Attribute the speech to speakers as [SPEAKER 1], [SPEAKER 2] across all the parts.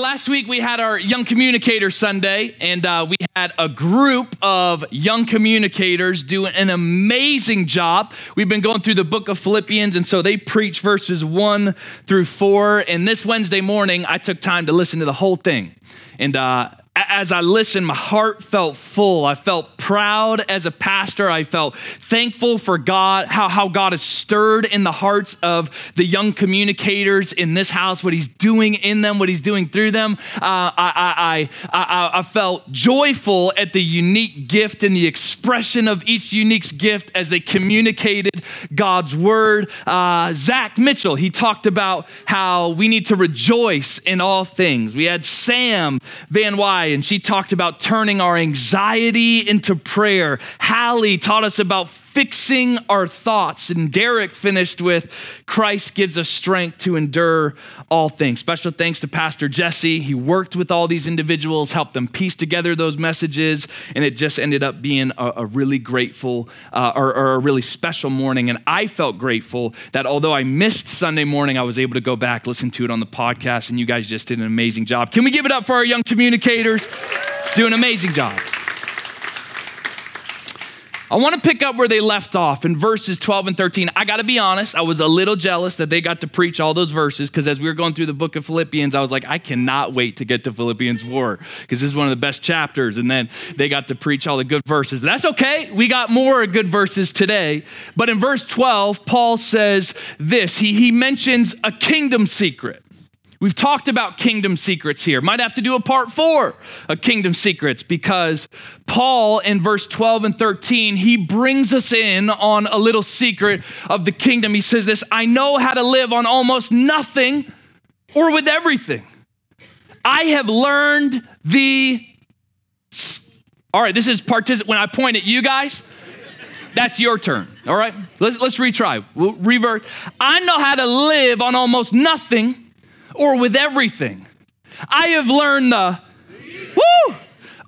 [SPEAKER 1] last week we had our Young Communicator Sunday, and uh, we had a group of young communicators do an amazing job. We've been going through the book of Philippians, and so they preach verses one through four. And this Wednesday morning, I took time to listen to the whole thing. And uh, as I listened, my heart felt full. I felt proud as a pastor. I felt thankful for God, how, how God has stirred in the hearts of the young communicators in this house, what He's doing in them, what He's doing through them. Uh, I, I, I, I, felt joyful at the unique gift and the expression of each unique gift as they communicated God's word. Uh, Zach Mitchell, he talked about how we need to rejoice in all things. We had Sam Van Wy and she talked about turning our anxiety into prayer. Hallie taught us about fixing our thoughts. And Derek finished with Christ gives us strength to endure all things. Special thanks to Pastor Jesse. He worked with all these individuals, helped them piece together those messages, and it just ended up being a, a really grateful uh, or, or a really special morning. And I felt grateful that although I missed Sunday morning, I was able to go back, listen to it on the podcast, and you guys just did an amazing job. Can we give it up for our young communicators? Do an amazing job. I want to pick up where they left off in verses 12 and 13. I got to be honest, I was a little jealous that they got to preach all those verses because as we were going through the book of Philippians, I was like, I cannot wait to get to Philippians 4 because this is one of the best chapters. And then they got to preach all the good verses. That's okay. We got more good verses today. But in verse 12, Paul says this he, he mentions a kingdom secret. We've talked about kingdom secrets here. Might have to do a part four of kingdom secrets because Paul in verse 12 and 13, he brings us in on a little secret of the kingdom. He says this I know how to live on almost nothing or with everything. I have learned the. All right, this is participant. When I point at you guys, that's your turn. All right, let's, let's retry. We'll revert. I know how to live on almost nothing or with everything. I have learned the woo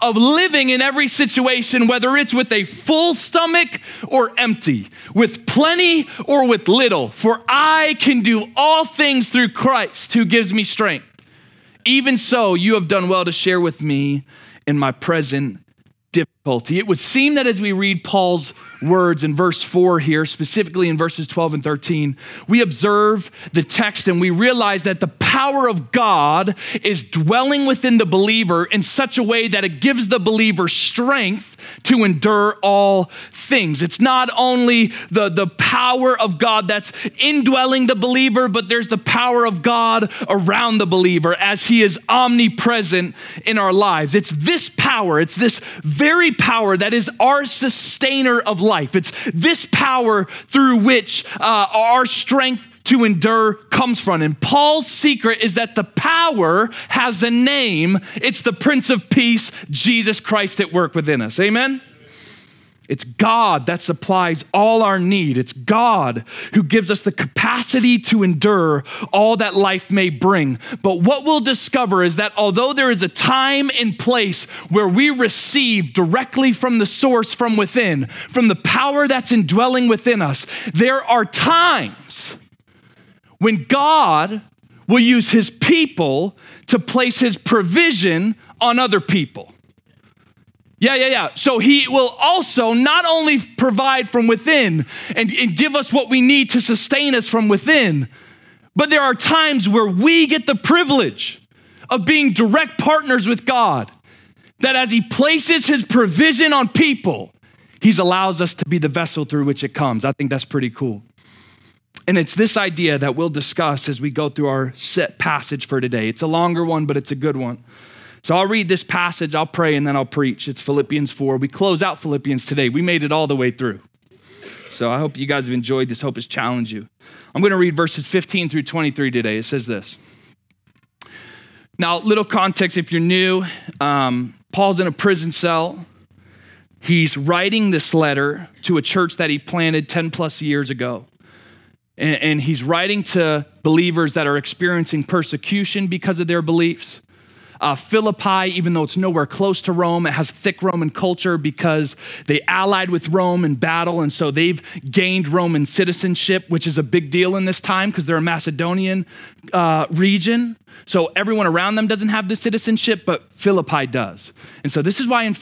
[SPEAKER 1] of living in every situation, whether it's with a full stomach or empty, with plenty or with little. For I can do all things through Christ who gives me strength. Even so, you have done well to share with me in my present difficulty. It would seem that as we read Paul's words in verse 4 here, specifically in verses 12 and 13, we observe the text and we realize that the power of God is dwelling within the believer in such a way that it gives the believer strength to endure all things. It's not only the, the power of God that's indwelling the believer, but there's the power of God around the believer as he is omnipresent in our lives. It's this power, it's this very power that is our sustainer of life. It's this power through which uh, our strength to endure comes from. And Paul's secret is that the power has a name. It's the Prince of Peace, Jesus Christ at work within us. Amen? It's God that supplies all our need. It's God who gives us the capacity to endure all that life may bring. But what we'll discover is that although there is a time and place where we receive directly from the source from within, from the power that's indwelling within us, there are times when God will use his people to place his provision on other people. Yeah, yeah, yeah. So he will also not only provide from within and, and give us what we need to sustain us from within, but there are times where we get the privilege of being direct partners with God. That as he places his provision on people, he allows us to be the vessel through which it comes. I think that's pretty cool. And it's this idea that we'll discuss as we go through our set passage for today. It's a longer one, but it's a good one. So I'll read this passage, I'll pray, and then I'll preach. It's Philippians 4. We close out Philippians today. We made it all the way through. So I hope you guys have enjoyed this. Hope it's challenged you. I'm going to read verses 15 through 23 today. It says this. Now, little context if you're new, um, Paul's in a prison cell. He's writing this letter to a church that he planted 10 plus years ago and, and he's writing to believers that are experiencing persecution because of their beliefs. Uh, Philippi, even though it's nowhere close to Rome, it has thick Roman culture because they allied with Rome in battle, and so they've gained Roman citizenship, which is a big deal in this time because they're a Macedonian uh, region. So everyone around them doesn't have the citizenship, but Philippi does. And so this is why in,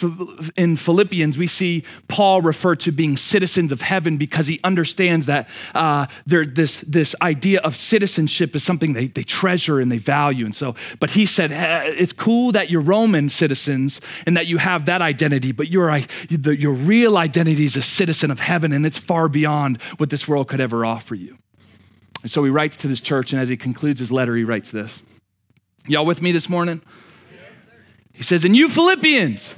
[SPEAKER 1] in Philippians we see Paul refer to being citizens of heaven because he understands that uh, this, this idea of citizenship is something they, they treasure and they value. And so, but he said, hey, it's cool that you're Roman citizens and that you have that identity, but your, your real identity is a citizen of heaven and it's far beyond what this world could ever offer you. And so he writes to this church, and as he concludes his letter, he writes this. Y'all with me this morning? He says, And you Philippians,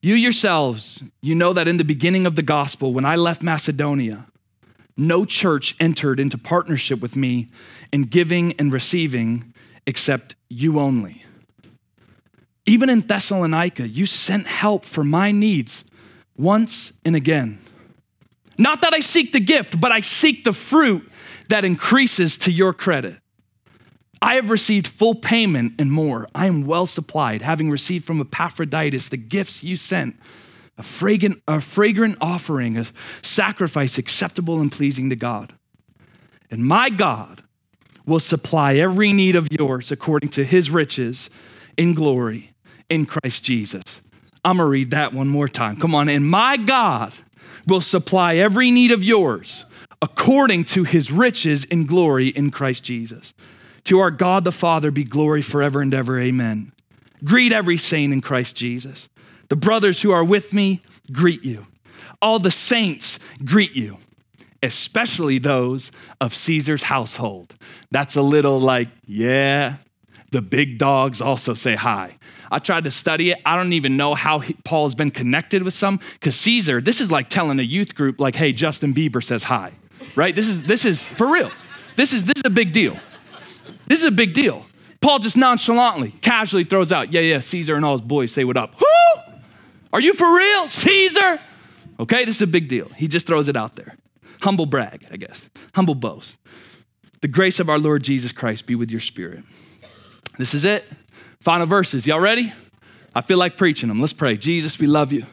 [SPEAKER 1] you yourselves, you know that in the beginning of the gospel, when I left Macedonia, no church entered into partnership with me in giving and receiving except you only. Even in Thessalonica, you sent help for my needs once and again. Not that I seek the gift, but I seek the fruit that increases to your credit. I have received full payment and more. I am well supplied, having received from Epaphroditus the gifts you sent a fragrant, a fragrant offering, a sacrifice acceptable and pleasing to God. And my God will supply every need of yours according to his riches in glory in Christ Jesus. I'm gonna read that one more time. Come on. And my God will supply every need of yours according to his riches in glory in Christ Jesus. To our God the Father be glory forever and ever. Amen. Greet every saint in Christ Jesus. The brothers who are with me greet you. All the saints greet you, especially those of Caesar's household. That's a little like, yeah, the big dogs also say hi. I tried to study it. I don't even know how he, Paul has been connected with some, because Caesar, this is like telling a youth group, like, hey, Justin Bieber says hi, right? This is, this is for real. This is, this is a big deal. This is a big deal. Paul just nonchalantly, casually throws out, yeah, yeah, Caesar and all his boys say what up. Who? Are you for real? Caesar? Okay, this is a big deal. He just throws it out there. Humble brag, I guess. Humble boast. The grace of our Lord Jesus Christ be with your spirit. This is it. Final verses. Y'all ready? I feel like preaching them. Let's pray. Jesus, we love you.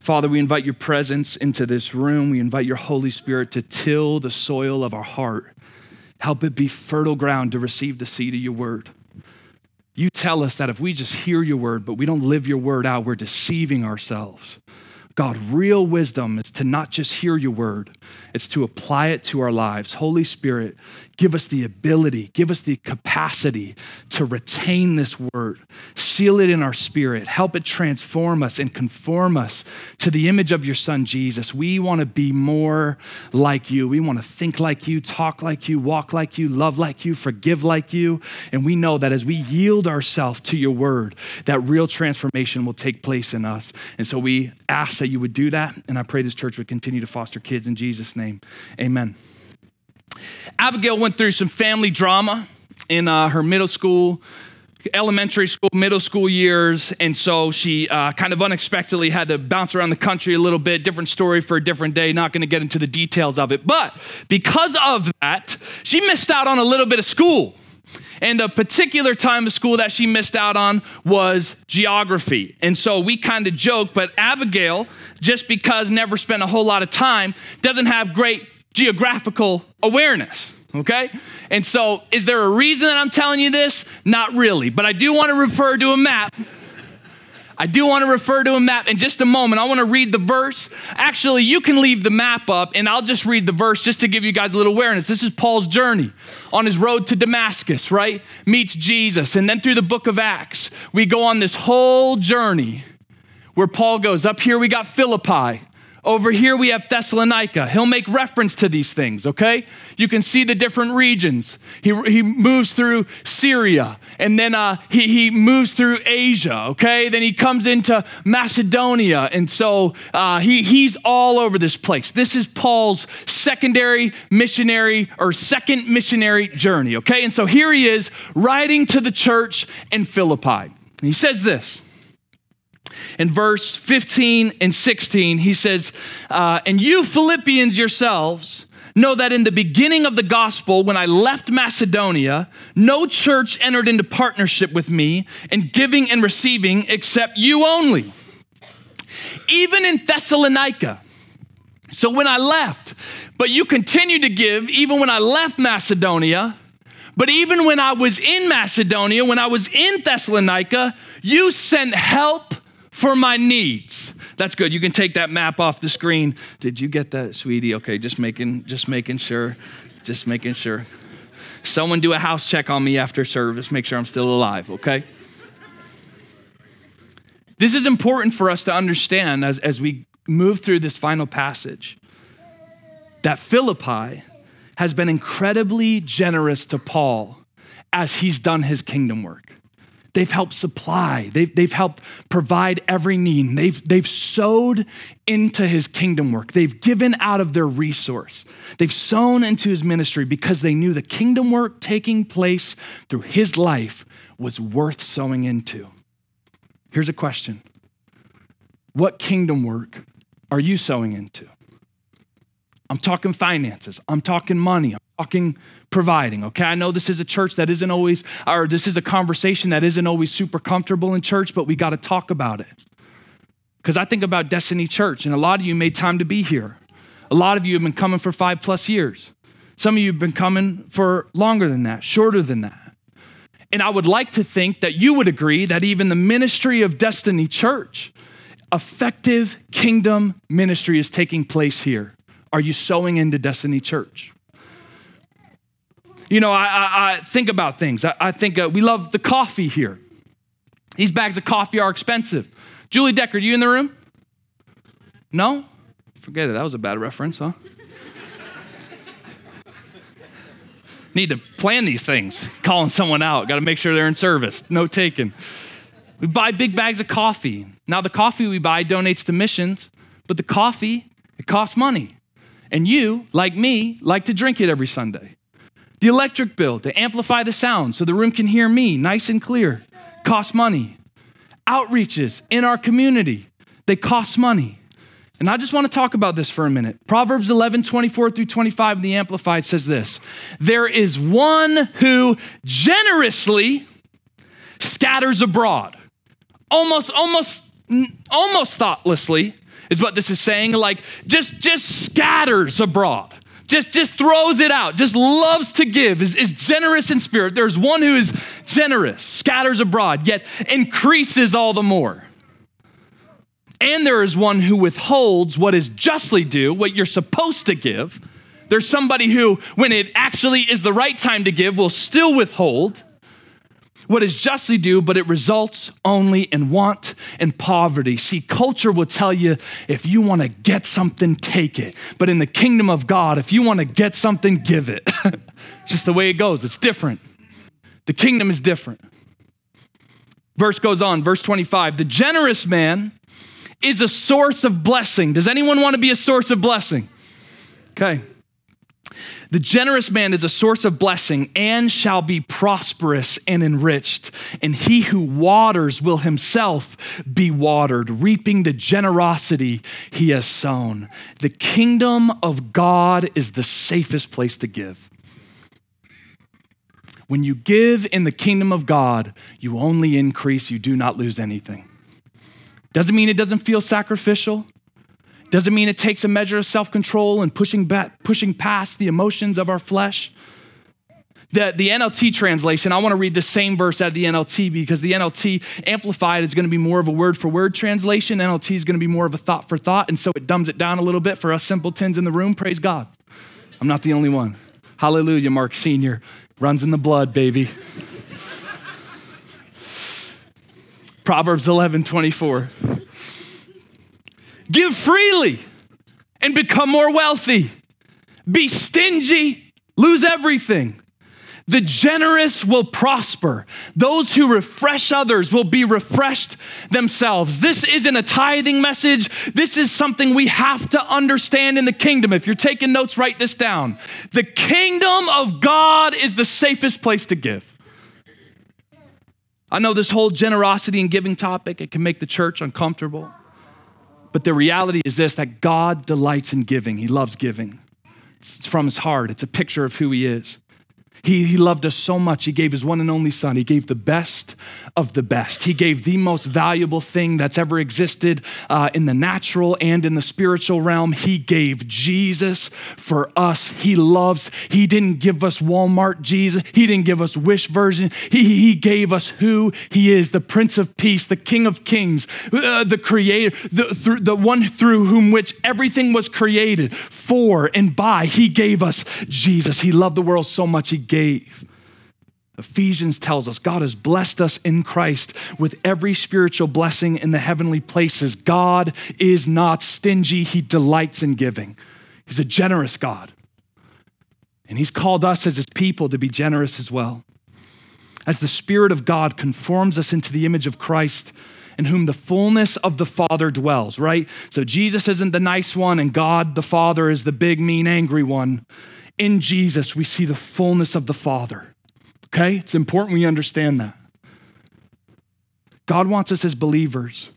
[SPEAKER 1] Father, we invite your presence into this room. We invite your Holy Spirit to till the soil of our heart. Help it be fertile ground to receive the seed of your word. You tell us that if we just hear your word, but we don't live your word out, we're deceiving ourselves. God, real wisdom is to not just hear your word, it's to apply it to our lives. Holy Spirit, give us the ability, give us the capacity to retain this word, seal it in our spirit, help it transform us and conform us to the image of your son, Jesus. We want to be more like you. We want to think like you, talk like you, walk like you, love like you, forgive like you. And we know that as we yield ourselves to your word, that real transformation will take place in us. And so we ask that you would do that. And I pray this church would continue to foster kids in Jesus' name. Amen. Abigail went through some family drama in uh, her middle school, elementary school, middle school years. And so she uh, kind of unexpectedly had to bounce around the country a little bit. Different story for a different day. Not going to get into the details of it. But because of that, she missed out on a little bit of school. And the particular time of school that she missed out on was geography. And so we kind of joke, but Abigail, just because never spent a whole lot of time, doesn't have great geographical awareness. Okay? And so, is there a reason that I'm telling you this? Not really, but I do want to refer to a map I do want to refer to a map in just a moment. I want to read the verse. Actually, you can leave the map up and I'll just read the verse just to give you guys a little awareness. This is Paul's journey on his road to Damascus, right? Meets Jesus. And then through the book of Acts, we go on this whole journey where Paul goes up here, we got Philippi. Over here we have Thessalonica. He'll make reference to these things, okay? You can see the different regions. He, he moves through Syria and then uh, he, he moves through Asia, okay? Then he comes into Macedonia. And so uh, he, he's all over this place. This is Paul's secondary missionary or second missionary journey, okay? And so here he is writing to the church in Philippi. He says this in verse 15 and 16, he says, uh, And you Philippians yourselves know that in the beginning of the gospel, when I left Macedonia, no church entered into partnership with me in giving and receiving except you only. Even in Thessalonica. So when I left, but you continued to give even when I left Macedonia, But even when I was in Macedonia, when I was in Thessalonica, you sent help for my needs. That's good. You can take that map off the screen. Did you get that, sweetie? Okay, just making just making sure. Just making sure. Someone do a house check on me after service. Make sure I'm still alive, okay? This is important for us to understand as, as we move through this final passage that Philippi has been incredibly generous to Paul as he's done his kingdom work. They've helped supply, they've, they've helped provide every need. They've, they've sowed into his kingdom work. They've given out of their resource. They've sown into his ministry because they knew the kingdom work taking place through his life was worth sowing into. Here's a question What kingdom work are you sowing into? I'm talking finances. I'm talking money. I'm talking providing. Okay. I know this is a church that isn't always, or this is a conversation that isn't always super comfortable in church, but we got to talk about it. Because I think about Destiny Church, and a lot of you made time to be here. A lot of you have been coming for five plus years. Some of you have been coming for longer than that, shorter than that. And I would like to think that you would agree that even the ministry of Destiny Church, effective kingdom ministry is taking place here. Are you sowing into Destiny Church? You know, I, I, I think about things. I, I think uh, we love the coffee here. These bags of coffee are expensive. Julie Decker, you in the room? No? Forget it. That was a bad reference, huh? Need to plan these things. Calling someone out. Got to make sure they're in service. No taken. We buy big bags of coffee. Now, the coffee we buy donates to missions, but the coffee, it costs money. And you, like me, like to drink it every Sunday. The electric bill to amplify the sound so the room can hear me nice and clear costs money. Outreaches in our community, they cost money. And I just want to talk about this for a minute. Proverbs 11, 24 through 25 in the Amplified says this There is one who generously scatters abroad, almost, almost, almost thoughtlessly, is what this is saying. Like just just scatters abroad. Just, just throws it out, just loves to give, is, is generous in spirit. There's one who is generous, scatters abroad, yet increases all the more. And there is one who withholds what is justly due, what you're supposed to give. There's somebody who, when it actually is the right time to give, will still withhold what is justly due, but it results only in want and poverty. See, culture will tell you if you want to get something, take it. But in the kingdom of God, if you want to get something, give it. just the way it goes, it's different. The kingdom is different. Verse goes on, verse 25 the generous man is a source of blessing. Does anyone want to be a source of blessing? Okay. The generous man is a source of blessing and shall be prosperous and enriched. And he who waters will himself be watered, reaping the generosity he has sown. The kingdom of God is the safest place to give. When you give in the kingdom of God, you only increase, you do not lose anything. Doesn't mean it doesn't feel sacrificial. Doesn't mean it takes a measure of self control and pushing, back, pushing past the emotions of our flesh. The, the NLT translation, I want to read the same verse out of the NLT because the NLT amplified is going to be more of a word for word translation. NLT is going to be more of a thought for thought. And so it dumbs it down a little bit for us simpletons in the room. Praise God. I'm not the only one. Hallelujah, Mark Sr. Runs in the blood, baby. Proverbs 11 24. Give freely and become more wealthy. Be stingy, lose everything. The generous will prosper. Those who refresh others will be refreshed themselves. This isn't a tithing message. This is something we have to understand in the kingdom. If you're taking notes, write this down. The kingdom of God is the safest place to give. I know this whole generosity and giving topic, it can make the church uncomfortable. But the reality is this that God delights in giving, He loves giving. It's from His heart, it's a picture of who He is. He, he loved us so much, he gave his one and only son. He gave the best of the best. He gave the most valuable thing that's ever existed uh, in the natural and in the spiritual realm. He gave Jesus for us. He loves, he didn't give us Walmart Jesus, he didn't give us Wish version. He, he gave us who he is the Prince of Peace, the King of Kings, uh, the Creator, the, through, the one through whom which everything was created for and by. He gave us Jesus. He loved the world so much, he gave. Ephesians tells us God has blessed us in Christ with every spiritual blessing in the heavenly places. God is not stingy, He delights in giving. He's a generous God. And He's called us as His people to be generous as well. As the Spirit of God conforms us into the image of Christ, in whom the fullness of the Father dwells, right? So Jesus isn't the nice one, and God the Father is the big, mean, angry one in Jesus, we see the fullness of the Father. Okay? It's important we understand that. God wants us as believers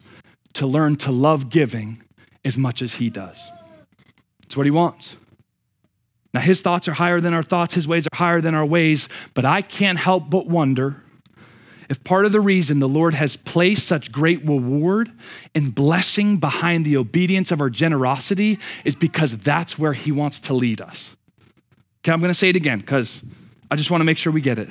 [SPEAKER 1] to learn to love giving as much as He does. It's what He wants. Now, His thoughts are higher than our thoughts, His ways are higher than our ways, but I can't help but wonder if part of the reason the Lord has placed such great reward and blessing behind the obedience of our generosity is because that's where He wants to lead us. Okay, I'm gonna say it again because I just wanna make sure we get it.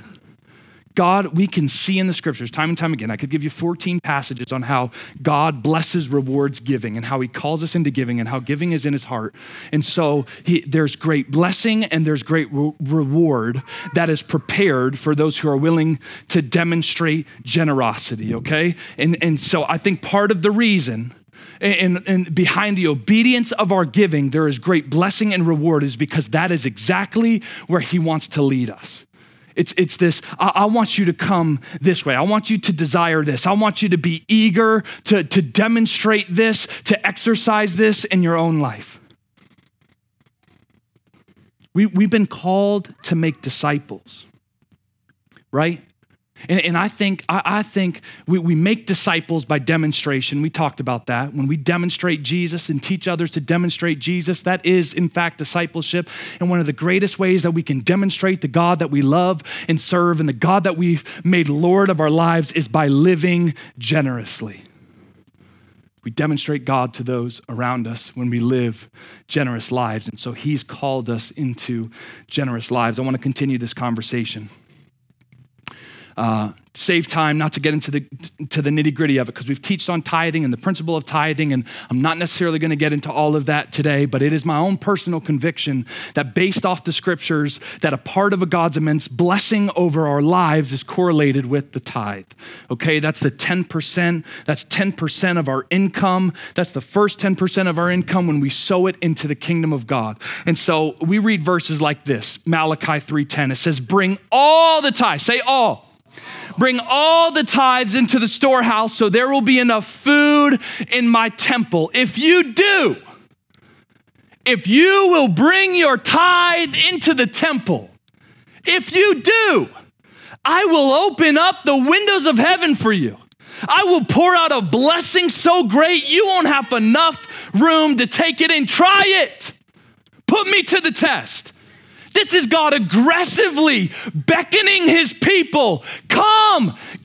[SPEAKER 1] God, we can see in the scriptures time and time again. I could give you 14 passages on how God blesses, rewards giving, and how He calls us into giving, and how giving is in His heart. And so he, there's great blessing and there's great re- reward that is prepared for those who are willing to demonstrate generosity, okay? And, and so I think part of the reason and, and behind the obedience of our giving, there is great blessing and reward, is because that is exactly where He wants to lead us. It's, it's this, I, I, want you to come this way. I want you to desire this. I want you to be eager to, to demonstrate this, to exercise this in your own life. We, we've been called to make disciples, right? And, and I think, I, I think we, we make disciples by demonstration. We talked about that. When we demonstrate Jesus and teach others to demonstrate Jesus, that is, in fact, discipleship. And one of the greatest ways that we can demonstrate the God that we love and serve and the God that we've made Lord of our lives is by living generously. We demonstrate God to those around us when we live generous lives. And so He's called us into generous lives. I want to continue this conversation uh, save time, not to get into the to the nitty gritty of it, because we've taught on tithing and the principle of tithing, and I'm not necessarily going to get into all of that today. But it is my own personal conviction that, based off the scriptures, that a part of a God's immense blessing over our lives is correlated with the tithe. Okay, that's the 10%. That's 10% of our income. That's the first 10% of our income when we sow it into the kingdom of God. And so we read verses like this, Malachi 3:10. It says, "Bring all the tithe." Say all Bring all the tithes into the storehouse so there will be enough food in my temple. If you do, if you will bring your tithe into the temple, if you do, I will open up the windows of heaven for you. I will pour out a blessing so great you won't have enough room to take it in. Try it. Put me to the test. This is God aggressively beckoning his people come,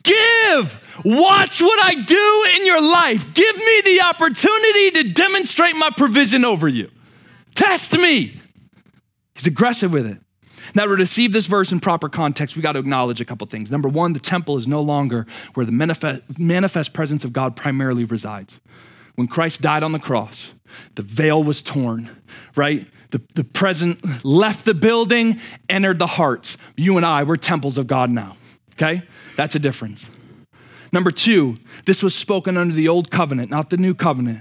[SPEAKER 1] give. Watch what I do in your life. Give me the opportunity to demonstrate my provision over you. Test me. He's aggressive with it. Now, to receive this verse in proper context, we got to acknowledge a couple things. Number one, the temple is no longer where the manifest, manifest presence of God primarily resides. When Christ died on the cross, the veil was torn, right? The, the present left the building, entered the hearts. You and I, we're temples of God now, okay? That's a difference. Number two, this was spoken under the old covenant, not the new covenant.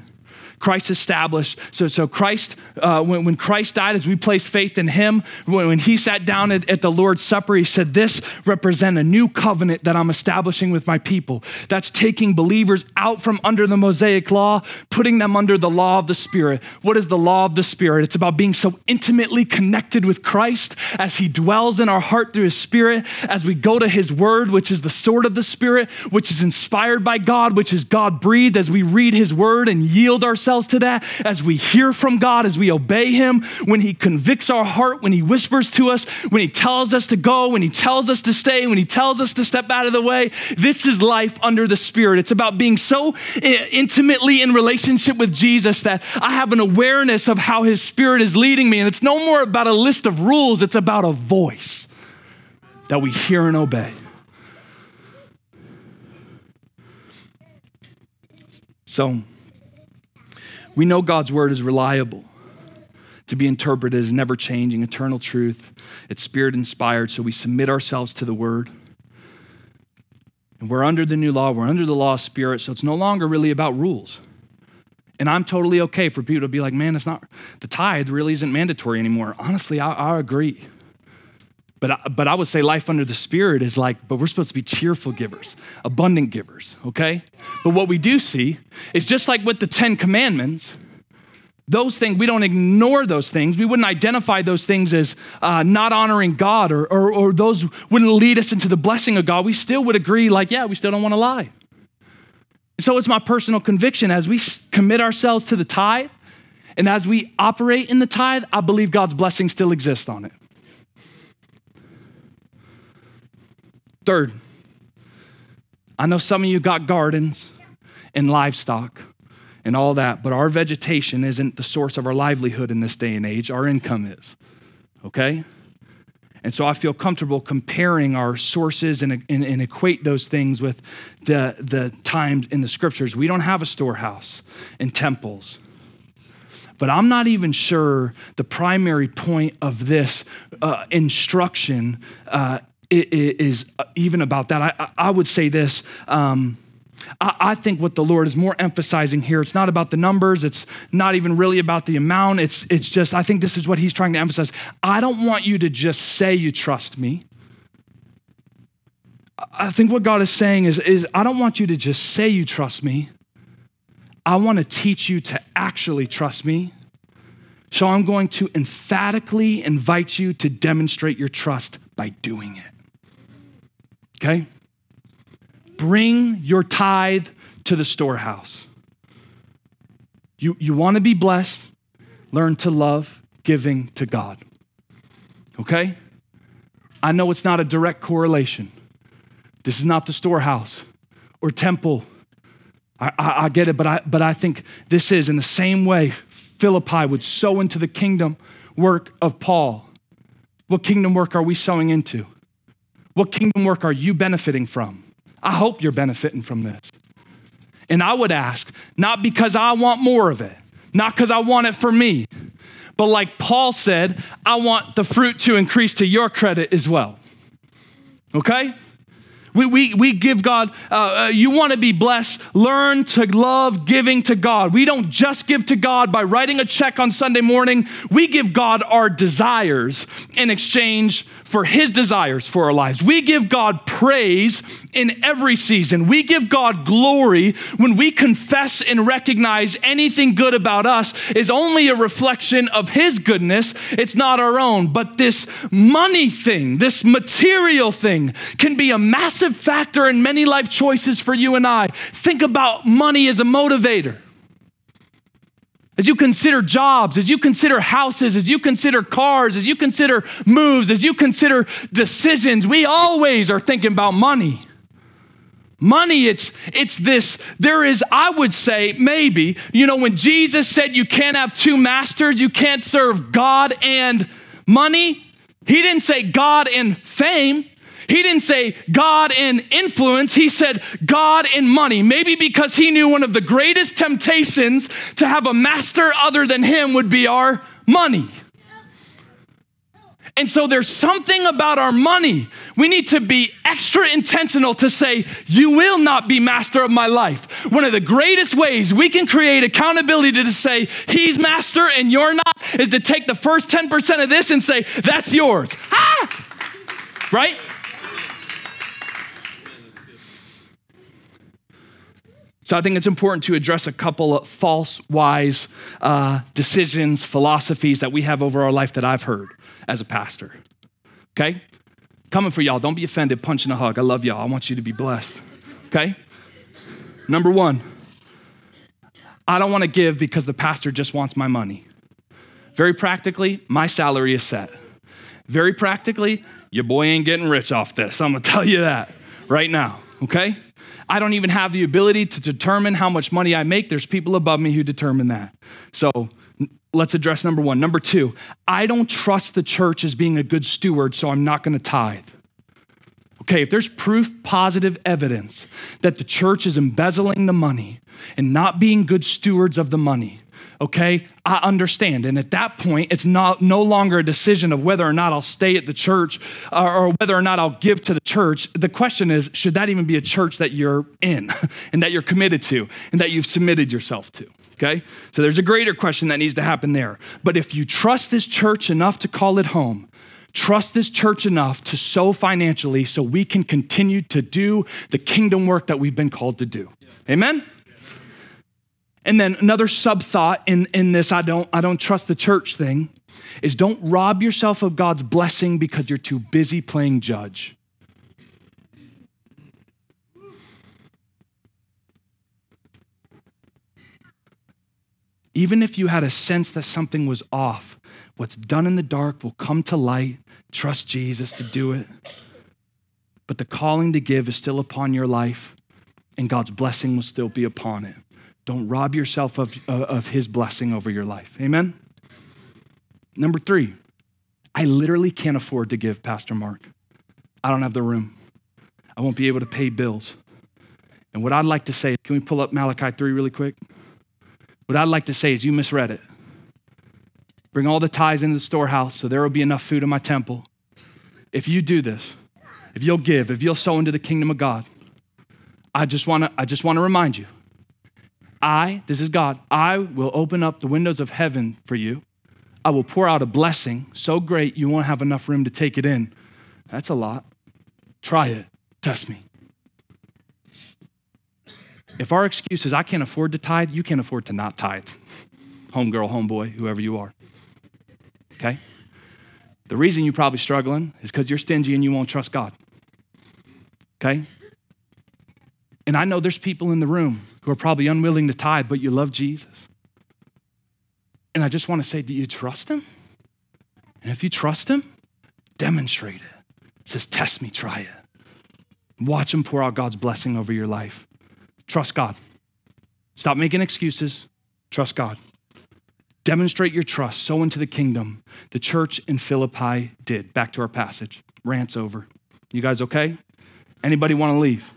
[SPEAKER 1] Christ established. So, so Christ, uh, when, when Christ died, as we placed faith in him, when, when he sat down at, at the Lord's Supper, he said, This represent a new covenant that I'm establishing with my people. That's taking believers out from under the Mosaic law, putting them under the law of the Spirit. What is the law of the Spirit? It's about being so intimately connected with Christ as he dwells in our heart through his Spirit, as we go to his word, which is the sword of the Spirit, which is inspired by God, which is God breathed, as we read his word and yield ourselves ourselves to that as we hear from God, as we obey Him, when He convicts our heart, when He whispers to us, when He tells us to go, when He tells us to stay, when He tells us to step out of the way. This is life under the Spirit. It's about being so eh, intimately in relationship with Jesus that I have an awareness of how His Spirit is leading me. And it's no more about a list of rules, it's about a voice that we hear and obey. So, we know God's word is reliable to be interpreted as never changing, eternal truth. It's spirit inspired, so we submit ourselves to the word. And we're under the new law, we're under the law of spirit, so it's no longer really about rules. And I'm totally okay for people to be like, man, it's not, the tithe really isn't mandatory anymore. Honestly, I, I agree. But I, but I would say life under the Spirit is like, but we're supposed to be cheerful givers, abundant givers, okay? But what we do see is just like with the Ten Commandments, those things, we don't ignore those things. We wouldn't identify those things as uh, not honoring God or, or, or those wouldn't lead us into the blessing of God. We still would agree, like, yeah, we still don't want to lie. So it's my personal conviction as we commit ourselves to the tithe and as we operate in the tithe, I believe God's blessing still exists on it. Third, I know some of you got gardens and livestock and all that, but our vegetation isn't the source of our livelihood in this day and age. Our income is, okay? And so I feel comfortable comparing our sources and, and, and, equate those things with the, the times in the scriptures. We don't have a storehouse and temples. But I'm not even sure the primary point of this uh, instruction uh, is even about that. I, I would say this. Um, I, think what the Lord is more emphasizing here, it's not about the numbers, it's not even really about the amount. It's, it's just, I think this is what he's trying to emphasize. I don't want you to just say you trust me. I think what God is saying is, is I don't want you to just say you trust me. I want to teach you to actually trust me. So I'm going to emphatically invite you to demonstrate your trust by doing it. Okay? Bring your tithe to the storehouse. You, you want to be blessed, learn to love giving to God. Okay? I know it's not a direct correlation. This is not the storehouse or temple. I, I, I, get it, but I, but I think this is in the same way Philippi would sow into the kingdom work of Paul. What kingdom work are we sowing into? What kingdom work are you benefiting from? I hope you're benefiting from this. And I would ask, not because I want more of it, not because I want it for me, but like Paul said, I want the fruit to increase to your credit as well. Okay? We, we, we give God, uh, uh, you want to be blessed, learn to love giving to God. We don't just give to God by writing a check on Sunday morning, we give God our desires in exchange for his desires for our lives. We give God praise in every season. We give God glory when we confess and recognize anything good about us is only a reflection of his goodness. It's not our own. But this money thing, this material thing, can be a massive factor in many life choices for you and I. Think about money as a motivator. As you consider jobs, as you consider houses, as you consider cars, as you consider moves, as you consider decisions, we always are thinking about money. Money, it's, it's this, there is, I would say, maybe, you know, when Jesus said you can't have two masters, you can't serve God and money, he didn't say God and fame. He didn't say God in influence, he said God in money. Maybe because he knew one of the greatest temptations to have a master other than him would be our money. And so there's something about our money. We need to be extra intentional to say, You will not be master of my life. One of the greatest ways we can create accountability to say, He's master and you're not, is to take the first 10% of this and say, That's yours. Right? So I think it's important to address a couple of false, wise uh, decisions, philosophies that we have over our life that I've heard as a pastor. Okay? Coming for y'all. Don't be offended. Punch and a hug. I love y'all. I want you to be blessed. Okay? Number one, I don't want to give because the pastor just wants my money. Very practically, my salary is set. Very practically, your boy ain't getting rich off this. I'm gonna tell you that right now, okay? I don't even have the ability to determine how much money I make. There's people above me who determine that. So let's address number one. Number two, I don't trust the church as being a good steward, so I'm not gonna tithe. Okay, if there's proof, positive evidence that the church is embezzling the money and not being good stewards of the money, okay, I understand. And at that point, it's not no longer a decision of whether or not I'll stay at the church or, or whether or not I'll give to the church. The question is, should that even be a church that you're in and that you're committed to and that you've submitted yourself to? Okay? So there's a greater question that needs to happen there. But if you trust this church enough to call it home, trust this church enough to sow financially so we can continue to do the kingdom work that we've been called to do. Amen? And then another sub thought in, in this I don't, I don't trust the church thing is don't rob yourself of God's blessing because you're too busy playing judge. Even if you had a sense that something was off, what's done in the dark will come to light Trust Jesus to do it. But the calling to give is still upon your life, and God's blessing will still be upon it. Don't rob yourself of, of His blessing over your life. Amen? Number three, I literally can't afford to give, Pastor Mark. I don't have the room. I won't be able to pay bills. And what I'd like to say, can we pull up Malachi 3 really quick? What I'd like to say is you misread it. Bring all the tithes into the storehouse so there will be enough food in my temple. If you do this, if you'll give, if you'll sow into the kingdom of God, I just want to I just want to remind you. I, this is God, I will open up the windows of heaven for you. I will pour out a blessing so great you won't have enough room to take it in. That's a lot. Try it. Test me. If our excuse is I can't afford to tithe, you can't afford to not tithe. Homegirl, homeboy, whoever you are okay? The reason you're probably struggling is because you're stingy and you won't trust God, okay? And I know there's people in the room who are probably unwilling to tithe, but you love Jesus. And I just want to say, do you trust him? And if you trust him, demonstrate it. It says, test me, try it. Watch him pour out God's blessing over your life. Trust God. Stop making excuses. Trust God. Demonstrate your trust, sow into the kingdom. The church in Philippi did. Back to our passage. Rants over. You guys okay? Anybody want to leave?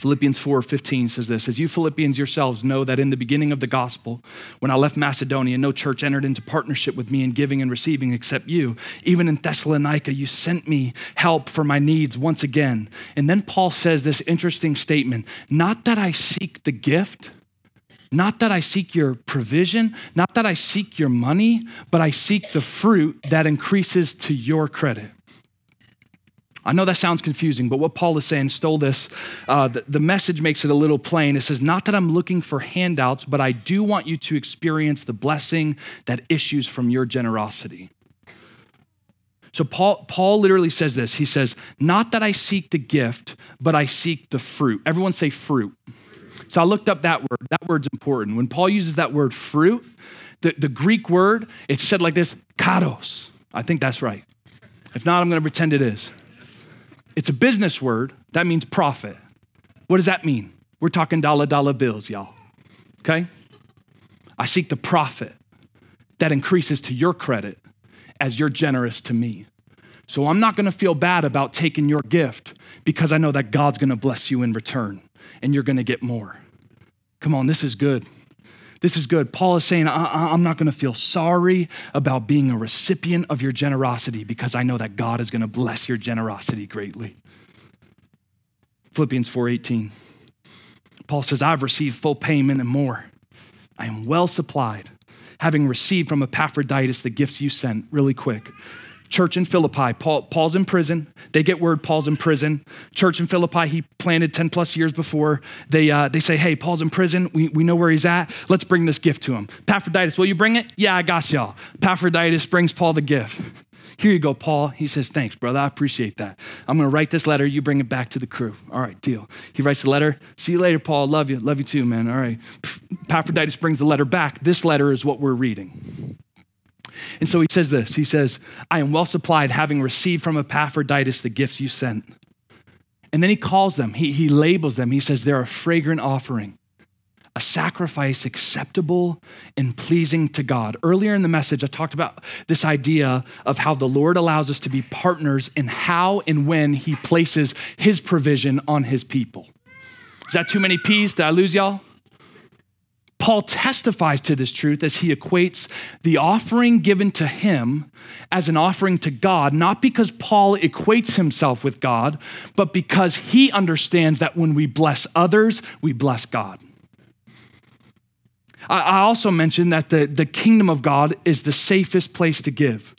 [SPEAKER 1] Philippians 4:15 says this As you Philippians yourselves know that in the beginning of the gospel, when I left Macedonia, no church entered into partnership with me in giving and receiving except you. Even in Thessalonica, you sent me help for my needs once again. And then Paul says this interesting statement Not that I seek the gift not that I seek your provision, not that I seek your money, but I seek the fruit that increases to your credit. I know that sounds confusing, but what Paul is saying, stole this. Uh, the, the message makes it a little plain. It says, Not that I'm looking for handouts, but I do want you to experience the blessing that issues from your generosity. So Paul, Paul literally says this. He says, Not that I seek the gift, but I seek the fruit. Everyone say fruit. So I looked up that word. That word's important. When Paul uses that word fruit, the, the Greek word, it's said like this kados. I think that's right. If not, I'm going to pretend it is. It's a business word that means profit. What does that mean? We're talking dollar dollar bills, y'all. Okay? I seek the profit that increases to your credit as you're generous to me. So I'm not to feel bad about taking your gift because I know that God's to bless you in return and you're to get more. Come on, this is good. This is good. Paul is saying, uh, uh, I'm not going to feel sorry about being a recipient of your generosity because I know that God is going to bless your generosity greatly. Philippians 4:18. Paul says, I've received full payment and more. I am well supplied, having received from Epaphroditus the gifts you sent. Really quick church in Philippi. Paul, Paul's in prison. They get word Paul's in prison. Church in Philippi, he planted 10 plus years before. They, uh, they say, hey, Paul's in prison. We, we know where he's at. Let's bring this gift to him. Epaphroditus, will you bring it? Yeah, I got y'all. Epaphroditus brings Paul the gift. Here you go, Paul. He says, Thanks, brother. I appreciate that. I'm going to write this letter. You bring it back to the crew. All right, deal. He writes the letter. See you later, Paul. Love you. Love you too, man. All right. Epaphroditus brings the letter back. This letter is what we're reading. And so he says this He says, I am well supplied, having received from Epaphroditus the gifts you sent. And then he calls them, he, he labels them. He says, They're a fragrant offering a sacrifice acceptable and pleasing to God. Earlier in the message, I talked about this idea of how the Lord allows us to be partners in how and when He places His provision on His people. Is that too many P's? Did I lose y'all? Paul testifies to this truth as he equates the offering given to him as an offering to God, not because Paul equates himself with God, but because he understands that when we bless others, we bless God. I also mentioned that the, the kingdom of God is the safest place to give.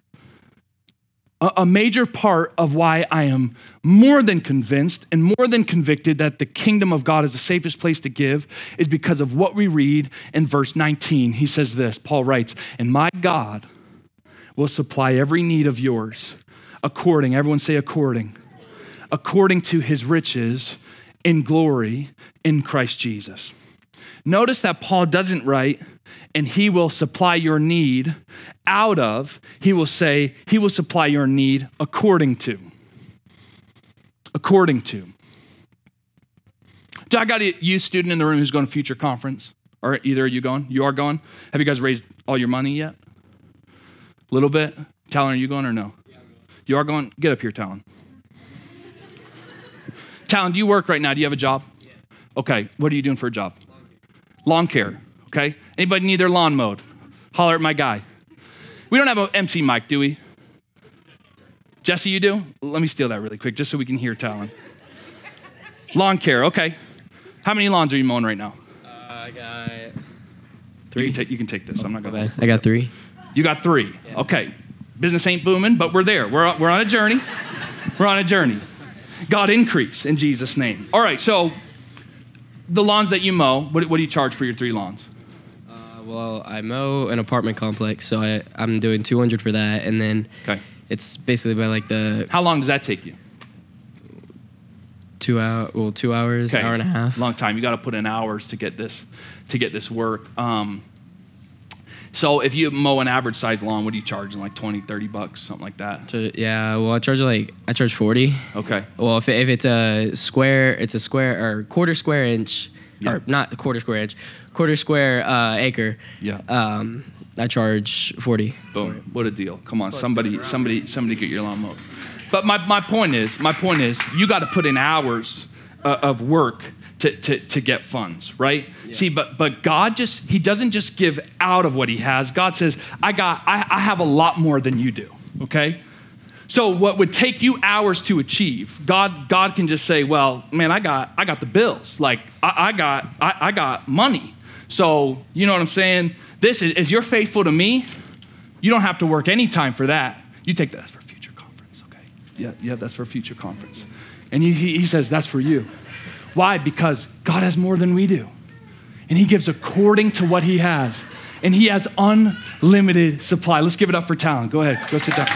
[SPEAKER 1] A, major part of why I am more than convinced and more than convicted that the kingdom of God is the safest place to give is because of what we read in verse 19. He says this Paul writes, And my God will supply every need of yours according, everyone say according, according to his riches in glory in Christ Jesus. Notice that Paul doesn't write, and he will supply your need out of, he will say, he will supply your need according to. According to. Do I got a youth student in the room who's going to future conference? Or either are you going? You are going? Have you guys raised all your money yet? A little bit? Talon, are you going or no? You are going? Get up here, Talon. Talon, do you work right now? Do you have a job? Okay, what are you doing for a job? Lawn care, okay? Anybody need their lawn mowed? Holler at my guy. We don't have an MC mic, do we? Jesse, you do? Let me steal that really quick just so we can hear Talon. Lawn care, okay. How many lawns are you mowing right now?
[SPEAKER 2] Uh, I got
[SPEAKER 1] three. You can, take, you can take this. I'm not going to.
[SPEAKER 2] I got three.
[SPEAKER 1] You got three. Yeah. Okay. Business ain't booming, but we're there. We're, we're on a journey. We're on a journey. God increase in Jesus' name. All right, so the lawns that you mow, what, what do you charge for your three lawns?
[SPEAKER 2] Uh, well, I mow an apartment complex, so I, I'm doing 200 for that, and then
[SPEAKER 1] okay.
[SPEAKER 2] it's basically by like the.
[SPEAKER 1] How long does that take you?
[SPEAKER 2] Two hour, well, two hours, okay. hour and a half.
[SPEAKER 1] Long time. You got to put in hours to get this, to get this work. Um, so if you mow an average size lawn, what are you charging? Like 20, 30 bucks, something like that?
[SPEAKER 2] Yeah, well, I charge like, I charge 40.
[SPEAKER 1] Okay.
[SPEAKER 2] Well, if, if it's a square, it's a square or quarter square inch, yeah. or not quarter square inch, quarter square uh, acre.
[SPEAKER 1] Yeah.
[SPEAKER 2] Um, I charge 40.
[SPEAKER 1] Boom. What a deal. Come on, somebody, somebody, somebody get your lawn mowed. But my, my point is, my point is, you got to put in hours uh, of work to, to, to get funds, right? Yeah. See, but but God just He doesn't just give out of what He has. God says, I got I, I have a lot more than you do. Okay? So what would take you hours to achieve, God, God can just say, Well, man, I got I got the bills. Like I, I got I, I got money. So you know what I'm saying? This is, is you're faithful to me, you don't have to work any time for that. You take that for future conference, okay? Yeah, yeah, that's for future conference. And he, he says, That's for you. Why? Because God has more than we do. And He gives according to what He has. And He has unlimited supply. Let's give it up for Talon. Go ahead, go sit down.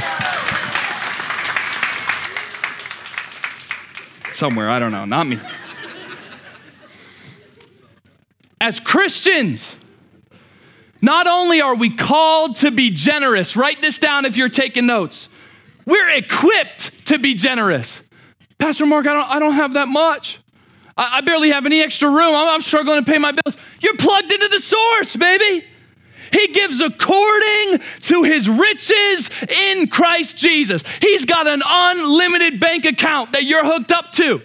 [SPEAKER 1] Somewhere, I don't know, not me. As Christians, not only are we called to be generous, write this down if you're taking notes. We're equipped to be generous. Pastor Mark, I don't, I don't have that much. I, I barely have any extra room. I'm, I'm struggling to pay my bills. You're plugged into the source, baby. He gives according to his riches in Christ Jesus. He's got an unlimited bank account that you're hooked up to.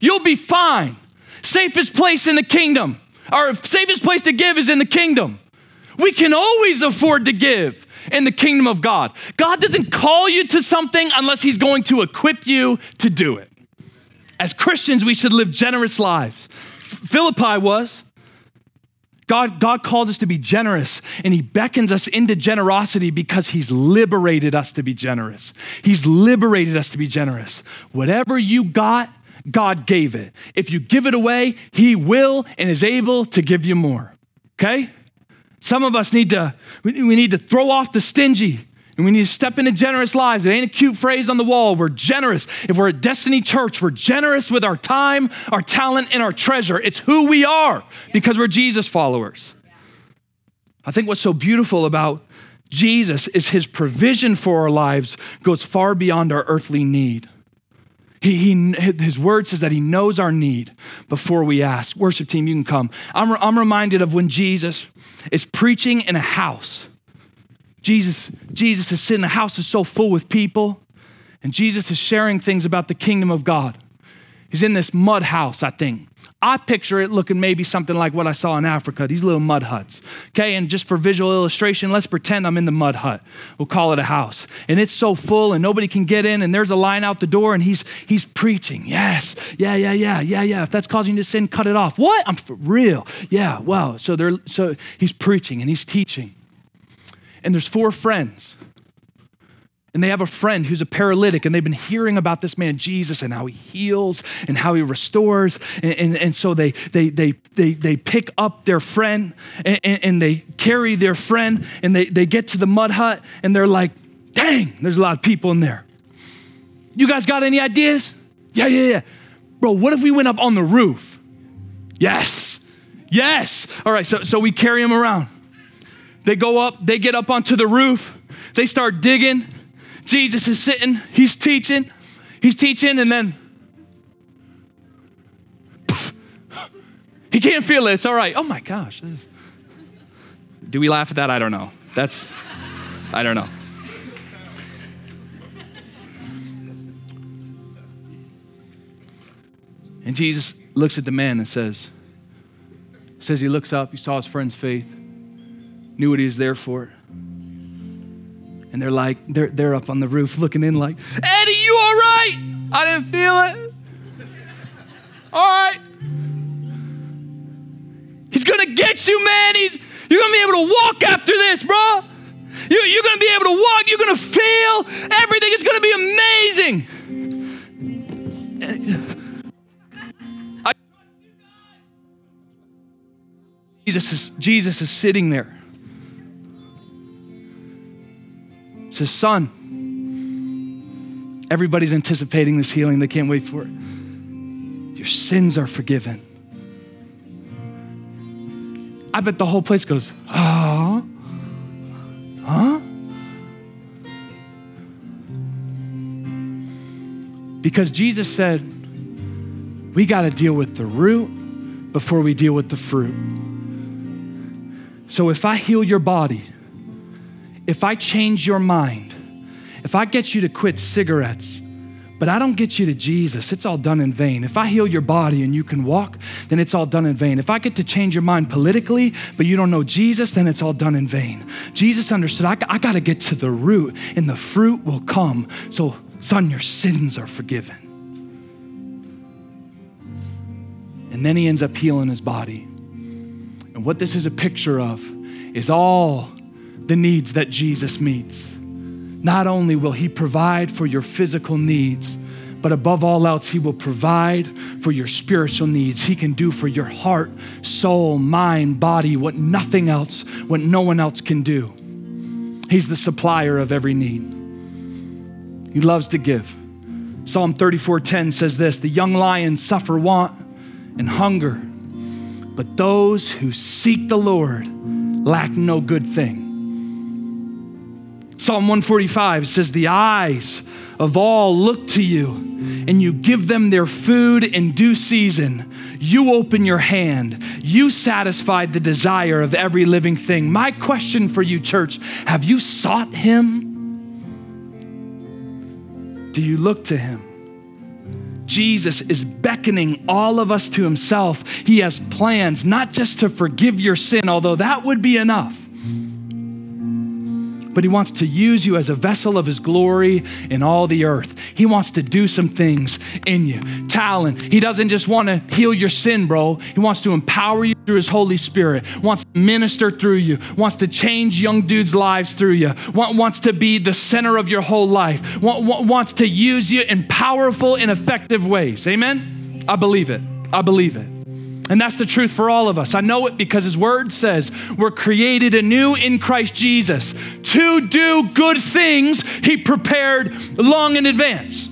[SPEAKER 1] You'll be fine. Safest place in the kingdom, our safest place to give is in the kingdom. We can always afford to give in the kingdom of God. God doesn't call you to something unless He's going to equip you to do it. As Christians, we should live generous lives. Philippi was. God, God called us to be generous, and He beckons us into generosity because He's liberated us to be generous. He's liberated us to be generous. Whatever you got, God gave it. If you give it away, He will and is able to give you more. Okay? Some of us need to, we need to throw off the stingy. And we need to step into generous lives. It ain't a cute phrase on the wall. We're generous. If we're at Destiny Church, we're generous with our time, our talent, and our treasure. It's who we are because we're Jesus followers. I think what's so beautiful about Jesus is his provision for our lives goes far beyond our earthly need. He, he, his word says that he knows our need before we ask. Worship team, you can come. I'm, I'm reminded of when Jesus is preaching in a house. Jesus, Jesus is sitting, the house is so full with people, and Jesus is sharing things about the kingdom of God. He's in this mud house, I think. I picture it looking maybe something like what I saw in Africa, these little mud huts. Okay, and just for visual illustration, let's pretend I'm in the mud hut. We'll call it a house. And it's so full and nobody can get in, and there's a line out the door, and he's he's preaching. Yes, yeah, yeah, yeah, yeah, yeah. If that's causing you to sin, cut it off. What? I'm for real. Yeah, wow. So they're so he's preaching and he's teaching. And there's four friends and they have a friend who's a paralytic, and they've been hearing about this man Jesus and how he heals and how he restores. And, and, and so they, they, they, they, they pick up their friend and, and, they carry their friend, and they, they get to the mud hut, and they're like, dang, there's a lot of people in there. You guys got any ideas? Yeah, yeah, yeah. Bro, what if we went up on the roof? Yes, yes. All right, so, so we carry him around. They go up, they get up onto the roof, they start digging Jesus is sitting, he's teaching, he's teaching, and then poof, he can't feel it. It's all right. Oh my gosh. Is, do we laugh at that? I don't know. That's, I don't know. And Jesus looks at the man and says, says he looks up, he saw his friend's faith, knew what he was there for. And they're like, they're, they're up on the roof looking in like, Eddie, you all right? I didn't feel it. All right. He's gonna get you, man. He's, you're gonna be able to walk after this, bro. You, you're gonna be able to walk. You're gonna feel everything. It's gonna be amazing. I, Jesus is, Jesus is sitting there. Says, Son, everybody's anticipating this healing. They can't wait for it. Your sins are forgiven. I bet the whole place goes, Huh? Huh? Because Jesus said, we got to deal with the root before we deal with the fruit. So if I heal your body, if I change your mind, if I get you to quit cigarettes, but I don't get you to Jesus, it's all done in vain. If I heal your body and you can walk, then it's all done in vain. If I get to change your mind politically, but you don't know Jesus, then it's all done in vain. Jesus understood, I, I got to get to the root, and the fruit will come. So, son, your sins are forgiven. And then he ends up healing his body. And what this is a picture of is all the needs that Jesus meets. Not only will He provide for your physical needs, but above all else, He will provide for your spiritual needs. He can do for your heart, soul, mind, body what nothing else, what no one else can do. He's the supplier of every need. He loves to give. Psalm 34:10 says this, "The young lions suffer want and hunger, but those who seek the Lord lack no good thing." Psalm 145 says, The eyes of all look to you, and you give them their food in due season. You open your hand. You satisfied the desire of every living thing. My question for you, church have you sought him? Do you look to him? Jesus is beckoning all of us to himself. He has plans not just to forgive your sin, although that would be enough but He wants to use you as a vessel of His glory in all the earth. He wants to do some things in you. Talon. He doesn't just want to heal your sin, bro. He wants to empower you through His Holy Spirit, wants to minister through you, wants to change young dudes' lives through you, wants to be the center of your whole life, wants to use you in powerful and effective ways. Amen? I believe it. I believe it. And that's the truth for all of us. I know it because His Word says we're created anew in Christ Jesus to do good things He prepared long in advance.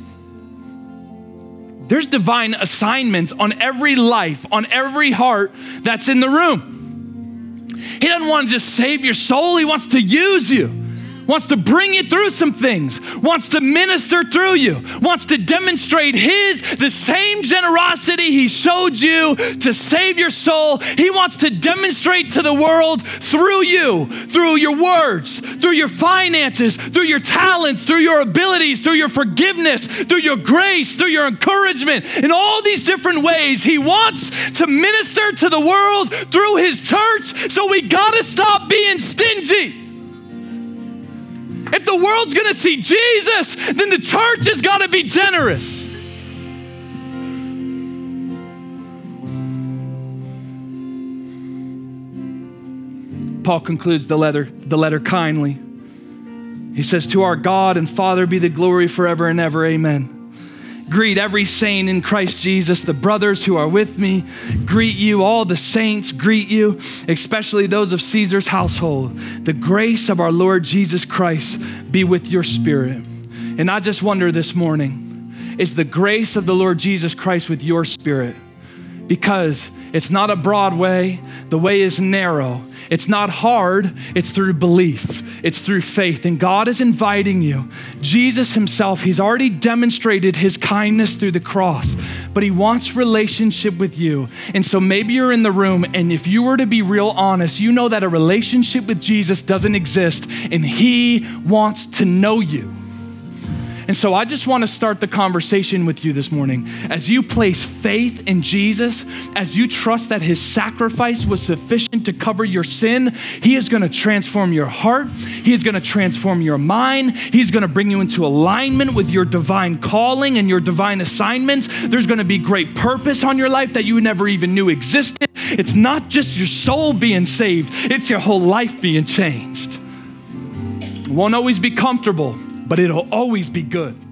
[SPEAKER 1] There's divine assignments on every life, on every heart that's in the room. He doesn't want to just save your soul, He wants to use you wants to bring you through some things, wants to minister through you, wants to demonstrate His, the same generosity He showed you to save your soul. He wants to demonstrate to the world through you, through your words, through your finances, through your talents, through your abilities, through your forgiveness, through your grace, through your encouragement. In all these different ways, He wants to minister to the world through His church. So we got to stop being stingy. If the world's gonna see Jesus, then the church has gotta be generous. Paul concludes the letter, the letter kindly. He says, To our God and Father be the glory forever and ever. Amen. Greet every saint in Christ Jesus, the brothers who are with me. Greet you, all the saints greet you, especially those of Caesar's household. The grace of our Lord Jesus Christ be with your spirit. And I just wonder this morning is the grace of the Lord Jesus Christ with your spirit? Because it's not a broad way. The way is narrow. It's not hard. It's through belief. It's through faith. And God is inviting you. Jesus Himself, He's already demonstrated His kindness through the cross, but He wants relationship with you. And so maybe you're in the room, and if you were to be real honest, you know that a relationship with Jesus doesn't exist, and He wants to know you. And so I just want to start the conversation with you this morning. As you place faith in Jesus, as you trust that his sacrifice was sufficient to cover your sin, he is going to transform your heart. He is going to transform your mind. He's going to bring you into alignment with your divine calling and your divine assignments. There's going to be great purpose on your life that you never even knew existed. It's not just your soul being saved, it's your whole life being changed. It won't always be comfortable but it'll always be good.